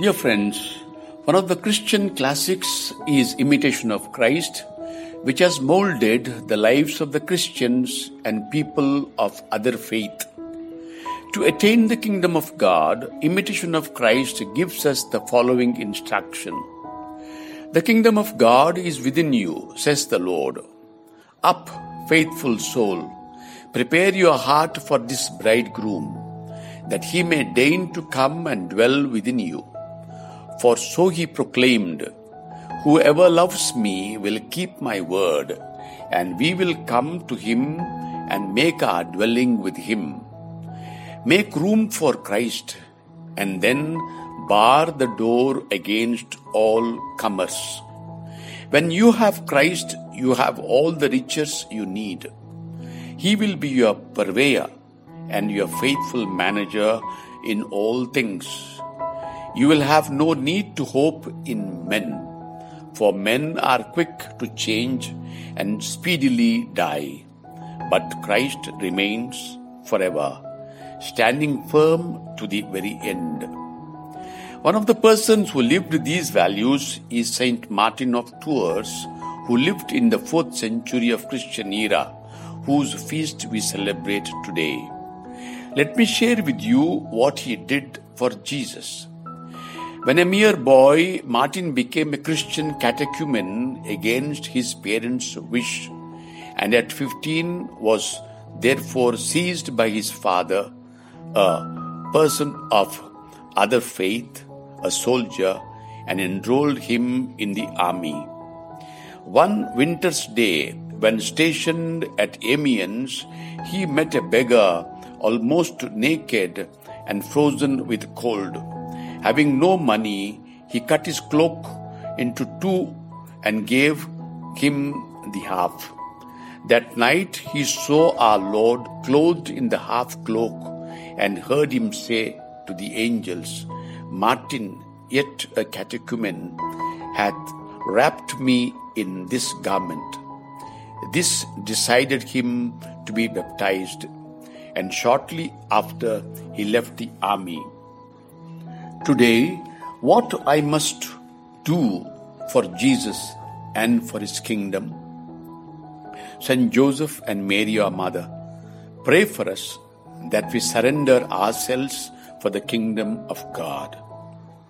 Dear friends, one of the Christian classics is Imitation of Christ, which has molded the lives of the Christians and people of other faith. To attain the kingdom of God, Imitation of Christ gives us the following instruction. The kingdom of God is within you, says the Lord. Up, faithful soul, prepare your heart for this bridegroom, that he may deign to come and dwell within you. For so he proclaimed, Whoever loves me will keep my word, and we will come to him and make our dwelling with him. Make room for Christ, and then bar the door against all comers. When you have Christ, you have all the riches you need. He will be your purveyor and your faithful manager in all things. You will have no need to hope in men, for men are quick to change and speedily die. But Christ remains forever, standing firm to the very end. One of the persons who lived these values is Saint Martin of Tours, who lived in the 4th century of Christian era, whose feast we celebrate today. Let me share with you what he did for Jesus. When a mere boy, Martin became a Christian catechumen against his parents' wish, and at 15 was therefore seized by his father, a person of other faith, a soldier, and enrolled him in the army. One winter's day, when stationed at Amiens, he met a beggar almost naked and frozen with cold. Having no money, he cut his cloak into two and gave him the half. That night he saw our Lord clothed in the half cloak and heard him say to the angels, Martin, yet a catechumen, hath wrapped me in this garment. This decided him to be baptized, and shortly after he left the army. Today, what I must do for Jesus and for his kingdom? Saint Joseph and Mary, our mother, pray for us that we surrender ourselves for the kingdom of God.